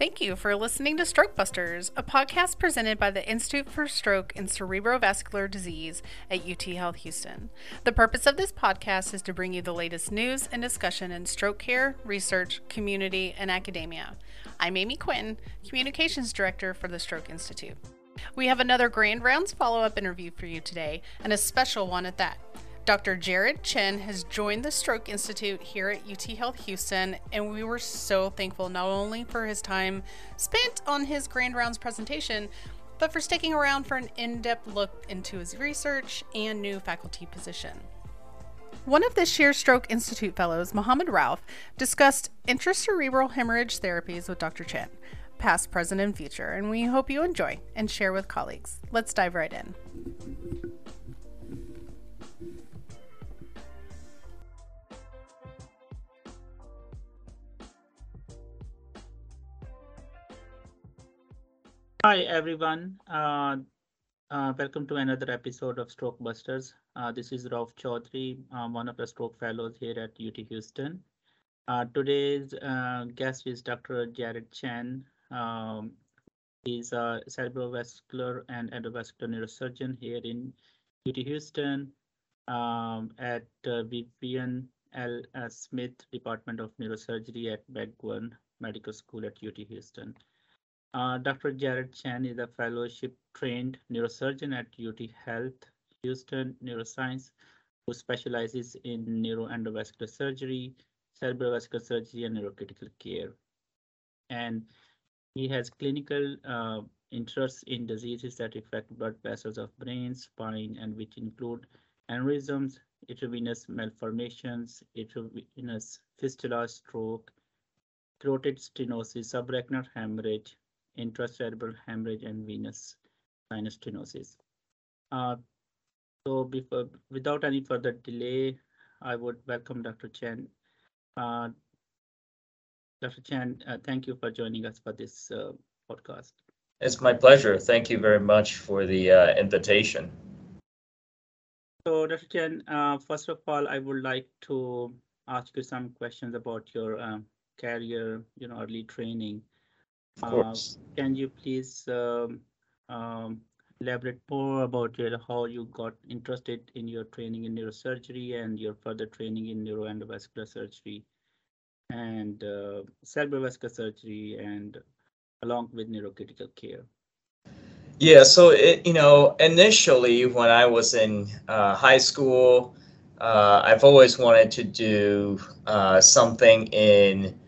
Thank you for listening to Stroke Busters, a podcast presented by the Institute for Stroke and Cerebrovascular Disease at UT Health Houston. The purpose of this podcast is to bring you the latest news and discussion in stroke care, research, community, and academia. I'm Amy Quinn, Communications Director for the Stroke Institute. We have another Grand Rounds follow up interview for you today, and a special one at that. Dr. Jared Chen has joined the Stroke Institute here at UT Health Houston, and we were so thankful not only for his time spent on his Grand Rounds presentation, but for sticking around for an in depth look into his research and new faculty position. One of this year's Stroke Institute Fellows, Mohammed Rauf, discussed intracerebral hemorrhage therapies with Dr. Chen, past, present, and future, and we hope you enjoy and share with colleagues. Let's dive right in. Hi, everyone. Uh, uh, welcome to another episode of Stroke Busters. Uh, this is Rauf Chaudhary, um, one of the stroke fellows here at UT Houston. Uh, today's uh, guest is Dr. Jared Chen. Um, he's a cerebrovascular and endovascular neurosurgeon here in UT Houston um, at uh, Vivian L. Smith Department of Neurosurgery at Bethune Medical School at UT Houston. Uh, Dr. Jared Chen is a fellowship trained neurosurgeon at UT Health Houston Neuroscience, who specializes in neuroendovascular surgery, cerebrovascular surgery, and neurocritical care. And he has clinical uh, interests in diseases that affect blood vessels of brain, spine, and which include aneurysms, arteriovenous malformations, arteriovenous fistula, stroke, carotid stenosis, subarachnoid hemorrhage, intracerebral hemorrhage and venous sinus stenosis. Uh, so before, without any further delay, I would welcome Dr. Chen. Uh, Dr. Chen, uh, thank you for joining us for this uh, podcast. It's my pleasure. Thank you very much for the uh, invitation. So, Dr. Chen, uh, first of all, I would like to ask you some questions about your career, you know, early training. Of course. Uh, can you please um, um, elaborate more about your, how you got interested in your training in neurosurgery and your further training in neuroendovascular surgery and uh, cerebrovascular surgery and along with neurocritical care? Yeah, so it, you know, initially when I was in uh, high school, uh, I've always wanted to do uh, something in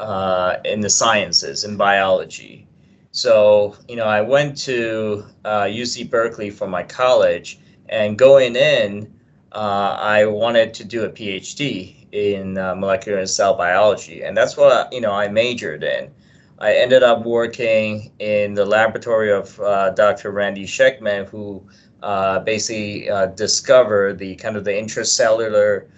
uh, in the sciences in biology. So, you know, I went to uh, UC Berkeley for my college, and going in, uh, I wanted to do a PhD in uh, molecular and cell biology, and that's what you know I majored in. I ended up working in the laboratory of uh, Dr. Randy Schekman, who uh, basically discovered the kind of the intracellular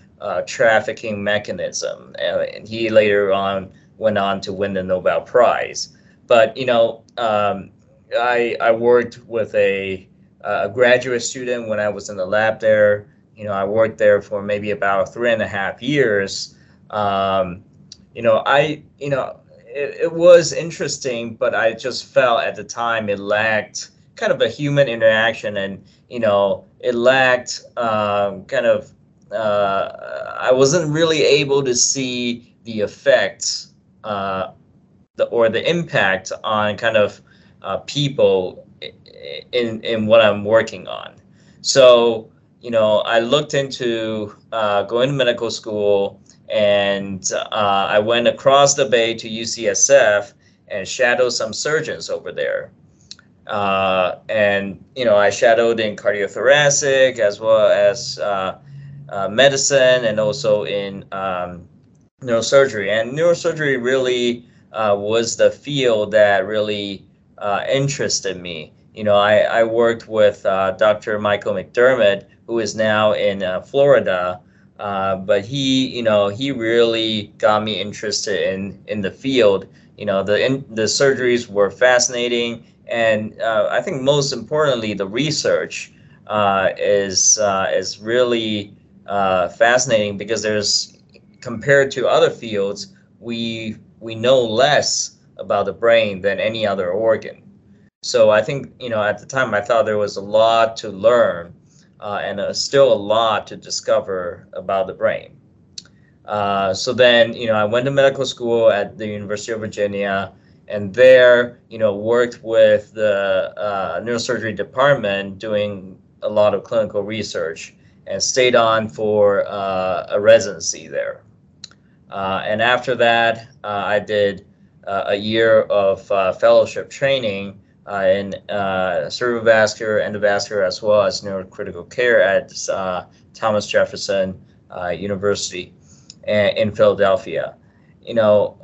trafficking mechanism, and he later on went on to win the Nobel Prize. But you know, um, I I worked with a a graduate student when I was in the lab there. You know, I worked there for maybe about three and a half years. Um, you know, I you know it, it was interesting, but I just felt at the time it lacked kind of a human interaction, and you know, it lacked um, kind of. Uh, I wasn't really able to see the effects uh, the or the impact on kind of uh, people in in what I'm working on. So you know, I looked into uh, going to medical school, and uh, I went across the bay to UCSF and shadowed some surgeons over there. Uh, and you know, I shadowed in cardiothoracic as well as medicine and also in um, neurosurgery. And neurosurgery really uh, was the field that really uh, interested me. You know, I, I worked with uh, Dr. Michael McDermott, who is now in uh, Florida. Uh, but he, you know, he really got me interested in in the field. You know, the in, the surgeries were fascinating, and uh, I think most importantly, the research is is really fascinating because there's compared to other fields, we we know less about the brain than any other organ. So I think, you know, at the time I thought there was a lot to learn uh, and uh, still a lot to discover about the brain. Uh, so then, you know, I went to medical school at the University of Virginia and there, you know, worked with the uh, neurosurgery department doing a lot of clinical research and stayed on for uh, a residency there. Uh, and after that, uh, I did uh, a year of uh, fellowship training in cerebrovascular, endovascular, as well as neurocritical care at Thomas Jefferson University in Philadelphia. You know,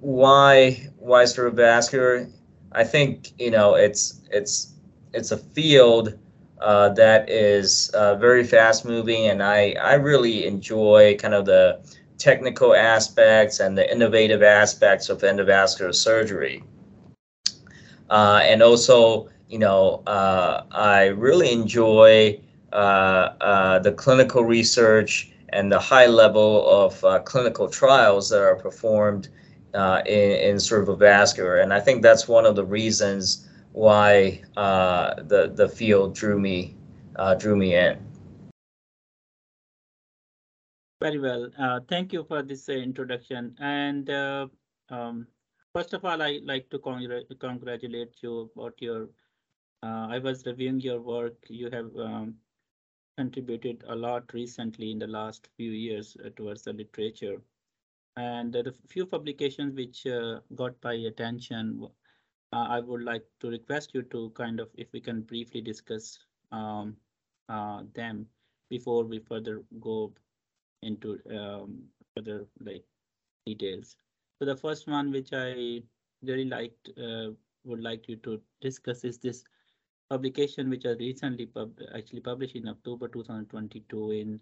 why why cerebrovascular? I think you know it's it's it's a field uh, that is uh, very fast moving, and I I really enjoy kind of the technical aspects and the innovative aspects of endovascular surgery. Uh, and also, you know, uh, I really enjoy uh, uh, the clinical research and the high level of uh, clinical trials that are performed uh, in, in cerebrovascular. And I think that's one of the reasons why the, the field drew me, drew me in. Very well. Uh, thank you for this uh, introduction. And uh, um, first of all, I like to congr congratulate you about your. Uh, I was reviewing your work. You have um, contributed a lot recently in the last few years uh, towards the literature. And the few publications which uh, got my attention, I would like to request you to kind of, if we can briefly discuss um, them before we further go into um, further like details. So the first one which I really liked uh, would like you to discuss is this publication which I recently pub actually published in October 2022 in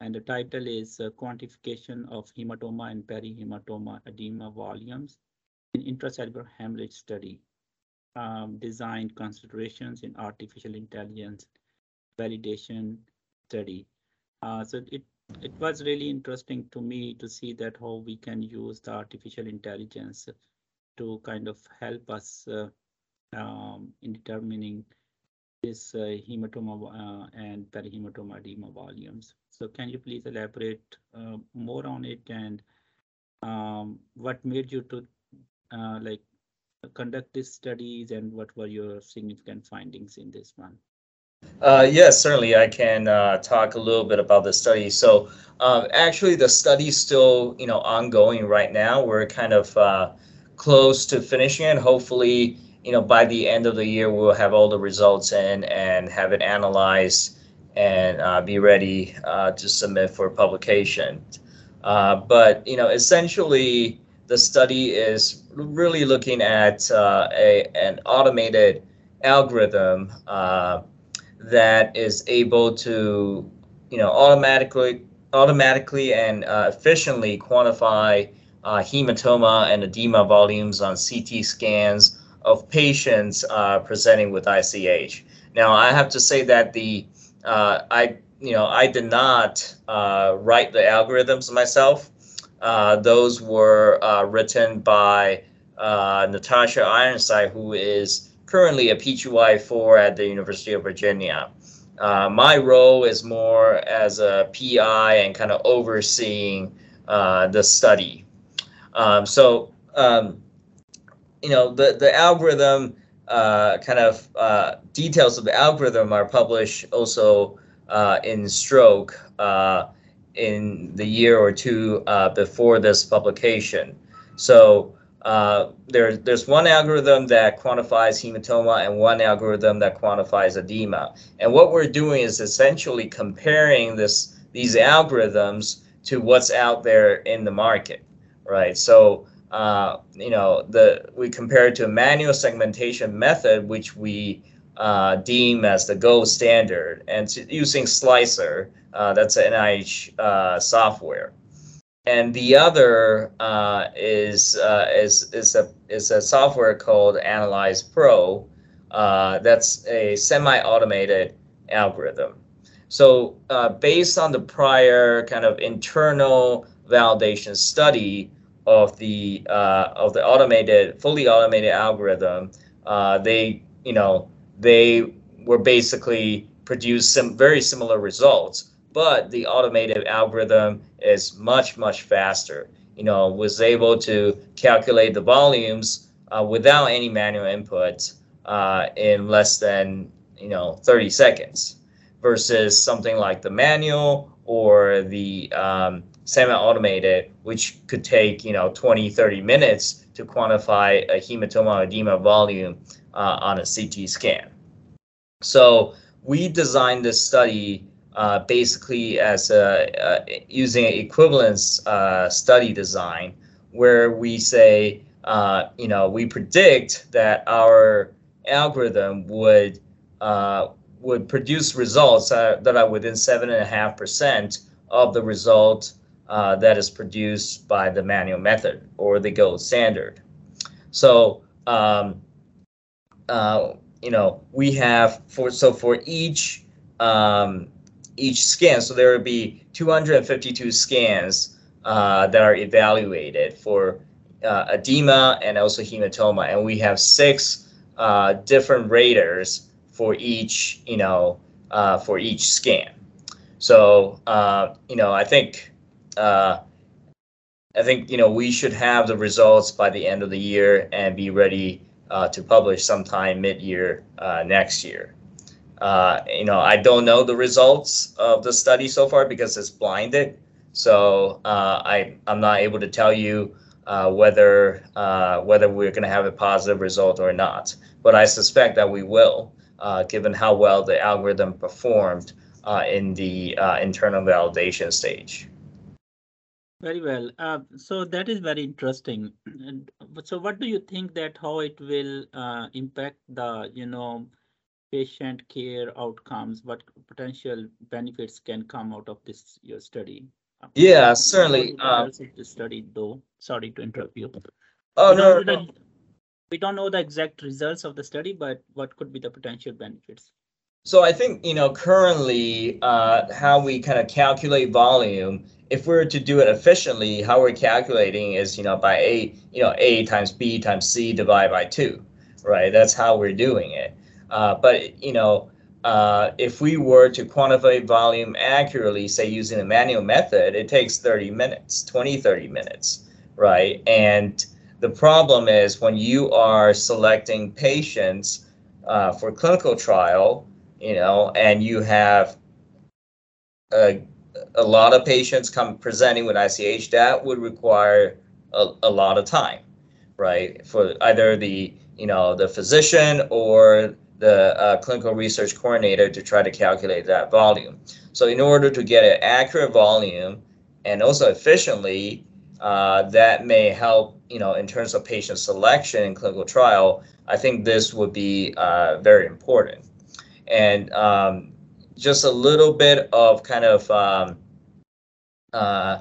and the title is uh, quantification of hematoma and perihematoma edema volumes in intracerebral hemorrhage study um, design considerations in artificial intelligence validation study uh, so it it was really interesting to me to see that how we can use the artificial intelligence to kind of help us uh, um, in determining this uh, hematoma uh, and perihematoma edema volumes. So can you please elaborate uh, more on it and um, what made you to uh, like conduct these studies and what were your significant findings in this one? Uh, yes, certainly I can uh, talk a little bit about the study. So um, actually the study is still, you know, ongoing right now. We're kind of uh, close to finishing it. Hopefully, you know, by the end of the year, we'll have all the results in and have it analyzed and uh, be ready uh, to submit for publication. Uh, but, you know, essentially the study is really looking at a, an automated algorithm that is able to, you know, automatically automatically and uh, efficiently quantify uh, hematoma and edema volumes on CT scans of patients uh, presenting with ICH. Now, I have to say that the uh, I you know I did not uh, write the algorithms myself. Uh, those were written by Natasha Ironside, who is currently a PGY4 at the University of Virginia. Uh, my role is more as a PI and kind of overseeing uh, the study. Um, so, um, you know, the, the algorithm, uh, kind of uh, details of the algorithm are published also uh, in Stroke uh, in the year or two before this publication. So uh, there, there's one algorithm that quantifies hematoma and one algorithm that quantifies edema. And what we're doing is essentially comparing this these algorithms to what's out there in the market, right? So uh, you know, the we compare it to a manual segmentation method, which we uh, deem as the gold standard, and using Slicer, uh, that's an NIH uh, software and the other uh, is uh, is is a is a software called Analyze Pro. Uh, that's a semi-automated algorithm. So uh, based on the prior kind of internal validation study, of the uh, of the automated, fully automated algorithm, uh, they you know they were basically produced some very similar results, but the automated algorithm is much much faster. You know, was able to calculate the volumes uh, without any manual input uh, in less than you know 30 seconds, versus something like the manual or the um, semi-automated, which could take you know 20, 30 minutes to quantify a hematoma edema volume uh, on a CT scan. So we designed this study uh, basically as a, uh, using an equivalence uh, study design, where we say, uh, you know, we predict that our algorithm would uh, would produce results that are within seven and a half percent of the result that is produced by the manual method or the gold standard. So, um, you know, we have for so for each um, each scan, so there would be 252 scans uh, that are evaluated for uh, edema and also hematoma, and we have six uh, different raters for each, you know, uh, for each scan. So, you know, I think uh, I think you know we should have the results by the end of the year and be ready uh, to publish sometime mid-year uh, next year. Uh, you know, I don't know the results of the study so far because it's blinded, so uh, I I'm not able to tell you uh, whether whether we're going to have a positive result or not. But I suspect that we will, given how well the algorithm performed in the internal validation stage. Very well. Uh, so that is very interesting. And so what do you think that how it will uh, impact the, you know, patient care outcomes? What potential benefits can come out of this your study? Yeah, certainly. Um, the study though. Sorry to interrupt you. Oh, no, no. The, we don't know the exact results of the study, but what could be the potential benefits? So I think, you know, currently uh, how we kind of calculate volume if we were to do it efficiently, how we're calculating is, you know, by A, you know, A times B times C divided by two, right? That's how we're doing it. Uh, but, you know, uh, if we were to quantify volume accurately, say using a manual method, it takes 30 minutes, 20, 30 minutes, right? And the problem is when you are selecting patients uh, for clinical trial, you know, and you have a a lot of patients come presenting with ICH, that would require a, a lot of time, right? For either the you know the physician or the uh, clinical research coordinator to try to calculate that volume. So in order to get an accurate volume and also efficiently, uh, that may help you know in terms of patient selection in clinical trial. I think this would be uh, very important. And um, just a little bit of kind of um, uh,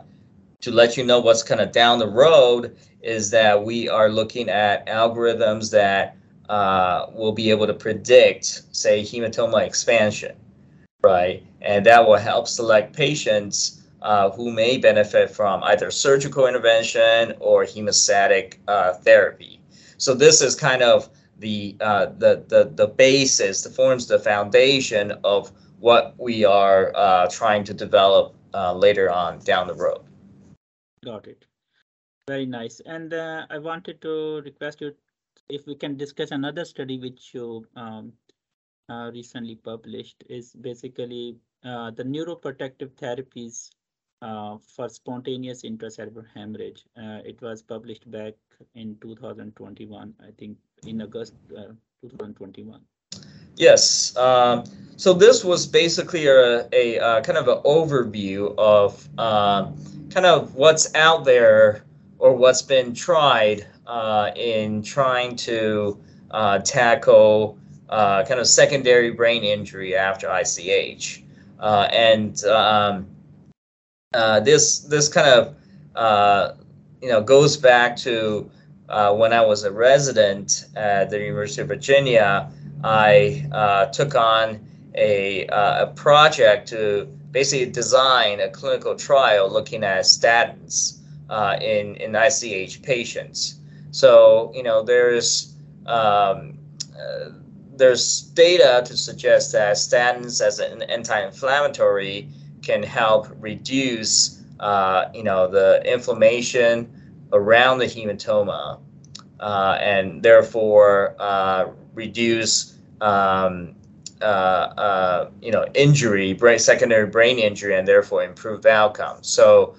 to let you know what's kind of down the road is that we are looking at algorithms that uh, will be able to predict, say, hematoma expansion, right? And that will help select patients uh, who may benefit from either surgical intervention or hemostatic uh, therapy. So this is kind of the, uh, the, the, the basis, that forms the foundation of what we are uh, trying to develop later on down the road. Got it. Very nice. And uh, I wanted to request you if we can discuss another study which you um, uh, recently published is basically uh, the neuroprotective therapies uh, for spontaneous intracerebral hemorrhage. it was published back in 2021, I think in August 2021. Yes. Um, so this was basically a, a, a kind of an overview of uh, kind of what's out there or what's been tried uh, in trying to uh, tackle uh, kind of secondary brain injury after ICH. Uh, and um, uh, this this kind of you know goes back to when I was a resident at the University of Virginia. I took on a, a project to basically design a clinical trial looking at statins in in ICH patients. So you know there's um, uh, there's data to suggest that statins as an anti-inflammatory can help reduce uh, you know the inflammation around the hematoma uh, and therefore uh, reduce um, uh, uh, you know injury, brain, secondary brain injury, and therefore improve outcomes. So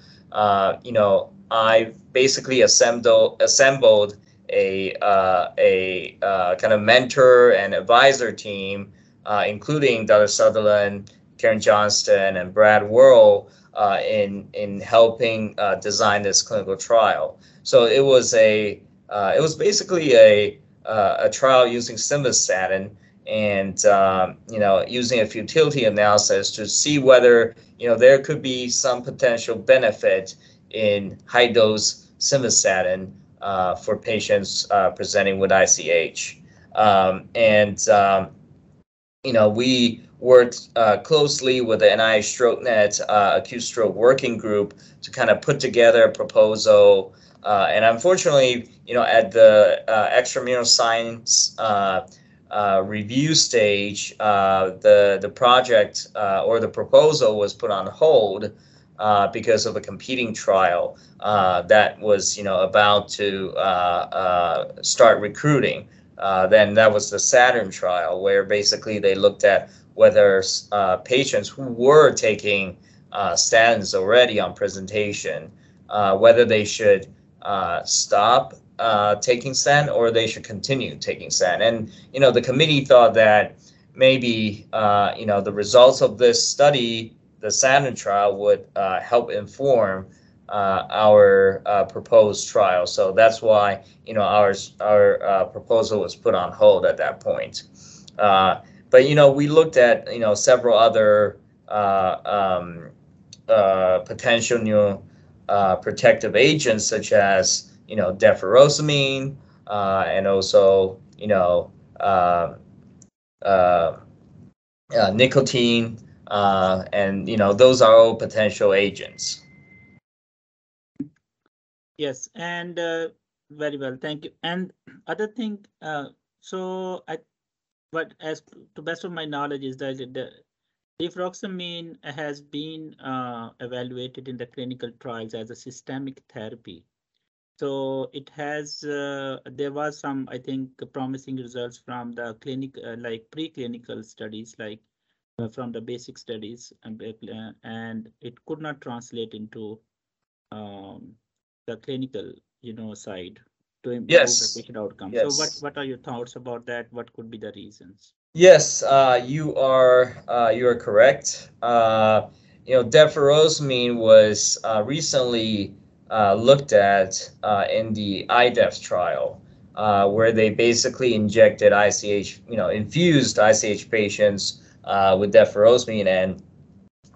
you know I basically assembled assembled a uh, a uh, kind of mentor and advisor team, uh, including Dr. Sutherland, Karen Johnston, and Brad Worrall, uh, in in helping uh, design this clinical trial. So it was a it was basically a a trial using simvastatin and um, you know using a futility analysis to see whether you know there could be some potential benefit in high dose simvastatin uh, for patients uh, presenting with ICH. Um, and, um, you know, we worked uh, closely with the NIH StrokeNet uh, acute stroke working group to kind of put together a proposal. Uh, and unfortunately, you know, at the uh, extramural science review stage, the, the project or the proposal was put on hold uh, because of a competing trial uh, that was, you know, about to uh, uh start recruiting. Uh, then that was the Saturn trial, where basically they looked at whether uh, patients who were taking statins already on presentation, whether they should stop taking statin or they should continue taking statin. And you know, the committee thought that maybe you know the results of this study the Saturn trial would uh, help inform uh, our uh, proposed trial. So that's why you know our our uh, proposal was put on hold at that point. Uh, but you know we looked at you know several other uh, um, potential new protective agents such as you know deferoxamine and also you know nicotine uh, and you know those are all potential agents. Yes, and uh, very well, thank you. And other thing, uh, so I, but as to best of my knowledge is that the deferoxamine has been uh, evaluated in the clinical trials as a systemic therapy. So it has, uh, there was some, I think, promising results from the clinic, uh, like preclinical studies, like from the basic studies and, uh, and it could not translate into um, the clinical you know side to improve yes. the patient outcome yes. so what what are your thoughts about that what could be the reasons yes uh, you are uh, you are correct uh, you know deferoxamine was uh, recently looked at in the IDEFS trial where they basically injected ICH you know infused ICH patients uh, with deferoxamine, and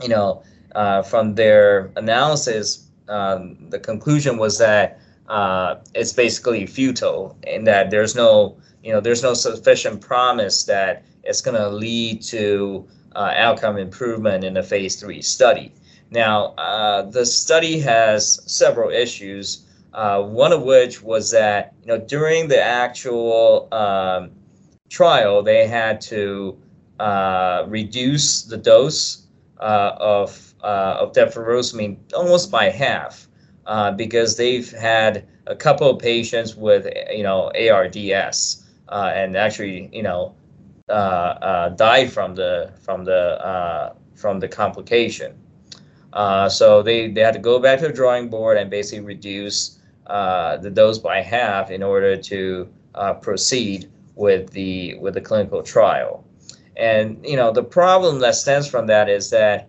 you know, uh, from their analysis, um, the conclusion was that uh, it's basically futile, in that there's no, you know, there's no sufficient promise that it's going to lead to uh, outcome improvement in a phase three study. Now, uh, the study has several issues. Uh, one of which was that you know during the actual um, trial, they had to uh, reduce the dose uh, of uh, of deferoxamine almost by half uh, because they've had a couple of patients with you know ARDS uh, and actually you know died from the from the from the complication. so they, they had to go back to the drawing board and basically reduce the dose by half in order to proceed with the with the clinical trial. And you know the problem that stems from that is that,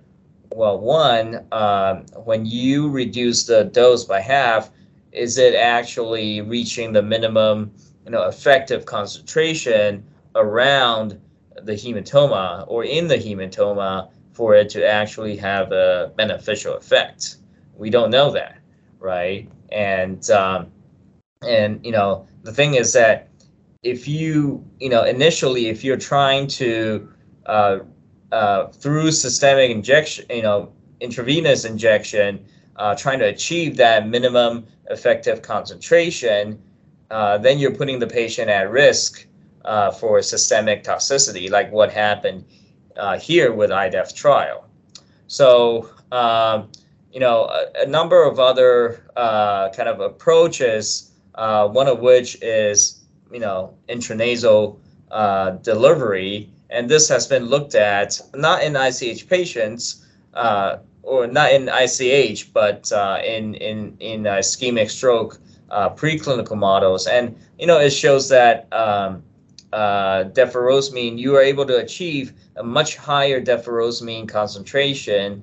well, one, um, when you reduce the dose by half, is it actually reaching the minimum, you know, effective concentration around the hematoma or in the hematoma for it to actually have a beneficial effect? We don't know that, right? And um, and you know the thing is that if you you know initially if you're trying to uh, uh, through systemic injection you know intravenous injection uh, trying to achieve that minimum effective concentration, uh, then you're putting the patient at risk uh, for systemic toxicity, like what happened uh, here with IDEF trial. So, um, you know, a, a, number of other kind of approaches, one of which is, you know, intranasal uh, delivery. And this has been looked at not in ICH patients, uh, or not in ICH, but uh, in in in ischemic stroke preclinical models, and you know it shows that um, uh, you are able to achieve a much higher deferoxamine concentration,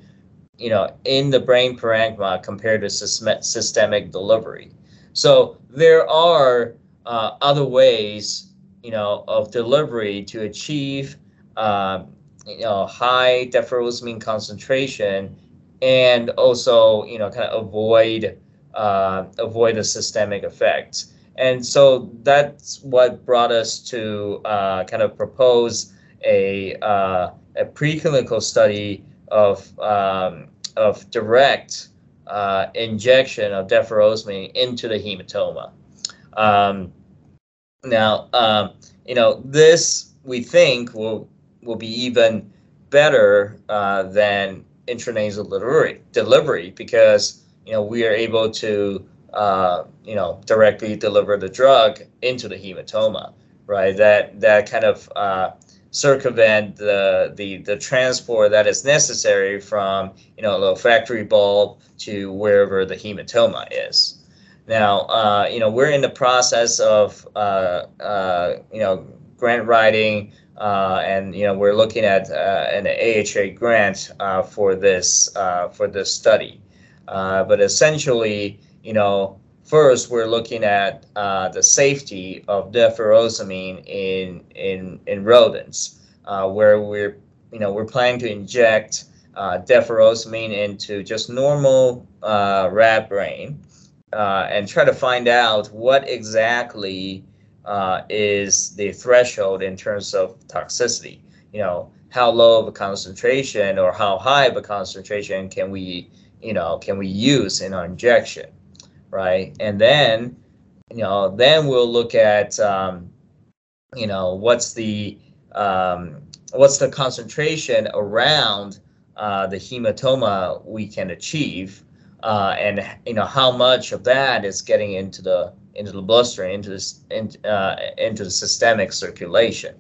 you know, in the brain parenchyma compared to systemic delivery. So there are uh, other ways, you know, of delivery to achieve, uh, you know, high deferoxamine concentration, and also, you know, kind of avoid uh, avoid the systemic effects. And so that's what brought us to uh, kind of propose a, uh, a preclinical study of, um, of direct uh, injection of deferoxamine into the hematoma. Um, now, um, you know, this we think will will be even better uh, than intranasal delivery, delivery because you know we are able to uh, you know, directly deliver the drug into the hematoma, right? That that kind of uh, circumvent the, the the transport that is necessary from you know the olfactory bulb to wherever the hematoma is. Now, uh, you know, we're in the process of uh, uh, you know grant writing. Uh, and you know we're looking at uh, an AHA grant uh, for this for this study, but essentially you know, first we're looking at the safety of deferoxamine in in in rodents, where we're you know we're planning to inject deferoxamine into just normal rat brain uh, and try to find out what exactly uh, is the threshold in terms of toxicity. You know, how low of a concentration or how high of a concentration can we you know can we use in our injection right? And then, you know, then we'll look at, um, you know, what's the um, what's the concentration around uh, the hematoma we can achieve, uh, and you know how much of that is getting into the into the bloodstream, into this in, uh, into the systemic circulation,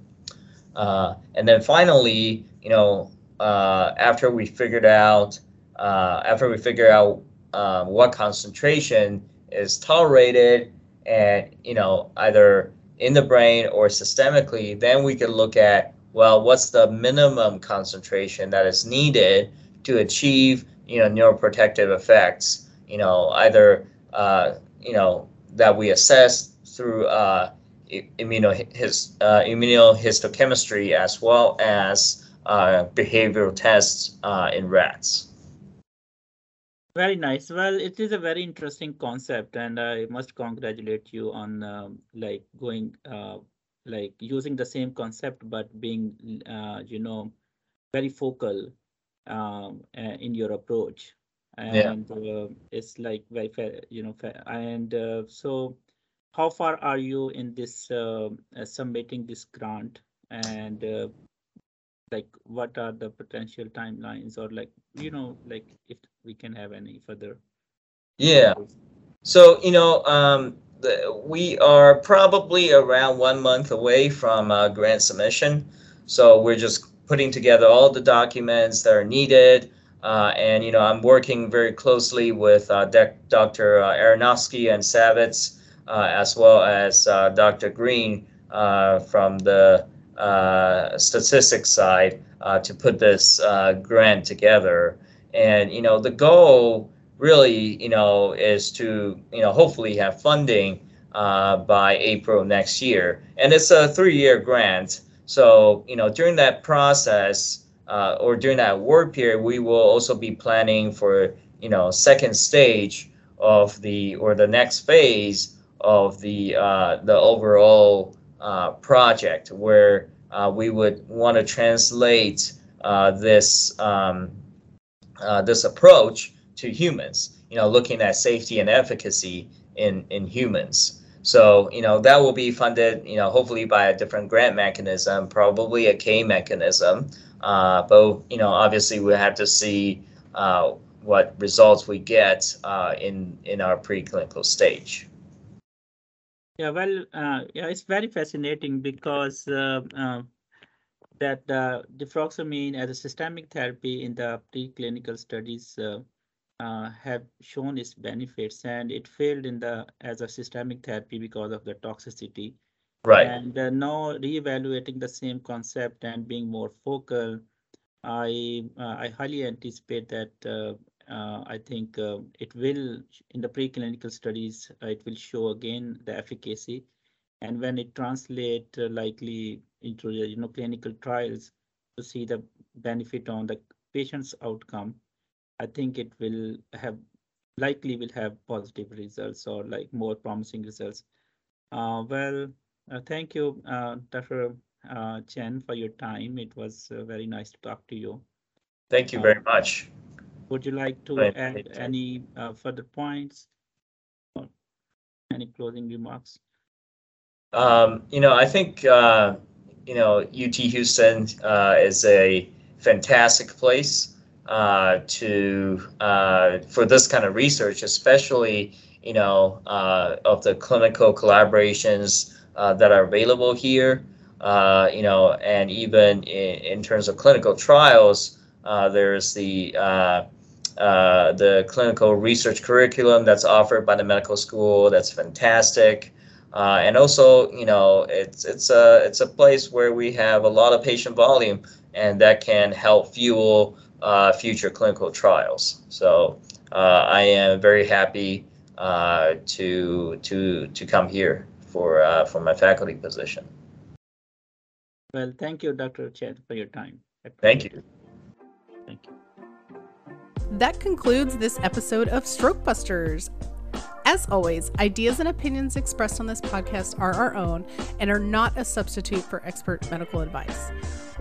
uh, and then finally, you know, uh, after we figured out uh, after we figure out um, what concentration is tolerated and you know either in the brain or systemically then we can look at well what's the minimum concentration that is needed to achieve you know neuroprotective effects you know either uh, you know that we assess through uh, uh, immunohistochemistry as well as uh, behavioral tests uh, in rats. Very nice. Well, it is a very interesting concept, and I must congratulate you on um, like going uh, like using the same concept, but being uh, you know very focal um, in your approach. And yeah. uh, it's like very fair, you know. Fair. And uh, so, how far are you in this um, uh, submitting this grant? And uh, like what are the potential timelines or like you know like if we can have any further yeah so you know um the, we are probably around one month away from uh, grant submission so we're just putting together all the documents that are needed uh, and you know i'm working very closely with uh, dr uh, aronowski and savitz uh, as well as uh, dr green uh, from the statistics side to put this grant together. And you know, the goal really, you know, is to you know hopefully have funding by April next year. And it's a three-year grant. So you know, during that process uh, or during that work period, we will also be planning for you know second stage of the or the next phase of the uh, the overall uh, project where uh, we would want to translate uh, this um, uh, this approach to humans. You know, looking at safety and efficacy in in humans. So, you know, that will be funded, you know, hopefully by a different grant mechanism, probably a K mechanism. Uh, but, you know, obviously we have to see uh, what results we get uh, in, in our preclinical stage. Yeah, well, uh, yeah, it's very fascinating because uh, uh, that uh, deferoxamine as a systemic therapy in the preclinical studies uh, have shown its benefits and it failed in the as a systemic therapy because of the toxicity. Right. And uh, now reevaluating the same concept and being more focal i uh, i highly anticipate that uh, uh, i think uh, it will in the preclinical studies it will show again the efficacy. And when it translate likely into you know clinical trials to see the benefit on the patient's outcome I think it will have likely will have positive results or like more promising results. Uh, well, uh, thank you, uh, Dr. Uh, Chen, for your time. It was uh, very nice to talk to you. Thank you very much. Would you like to right. add any uh, further points? Or any closing remarks? Um, you know, I think you know UT Houston is a fantastic place uh, to uh, for this kind of research, especially you know uh, of the clinical collaborations uh, that are available here. Uh, you know, and even in, in terms of clinical trials, there's the the clinical research curriculum that's offered by the medical school. That's fantastic. Uh, and also, you know, it's it's a it's a place where we have a lot of patient volume, and that can help fuel uh, future clinical trials. So uh, I am very happy uh, to to to come here for uh, for my faculty position. Well, thank you, Dr. Chen, for your time. Thank you. Thank you. That concludes this episode of Stroke Busters. As always, ideas and opinions expressed on this podcast are our own and are not a substitute for expert medical advice.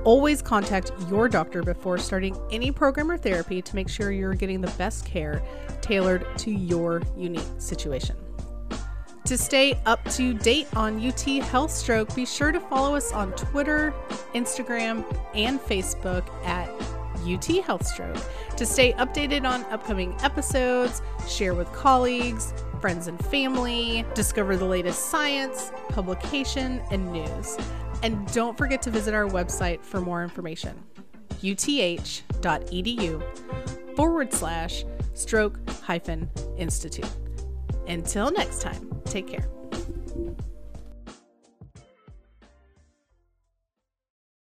Always contact your doctor before starting any program or therapy to make sure you're getting the best care tailored to your unique situation. To stay up to date on UT Health Stroke, be sure to follow us on Twitter, Instagram, and Facebook at UT Health Stroke to stay updated on upcoming episodes, share with colleagues, friends and family, discover the latest science, publication, and news. And don't forget to visit our website for more information uth.edu forward slash stroke hyphen institute. Until next time, take care.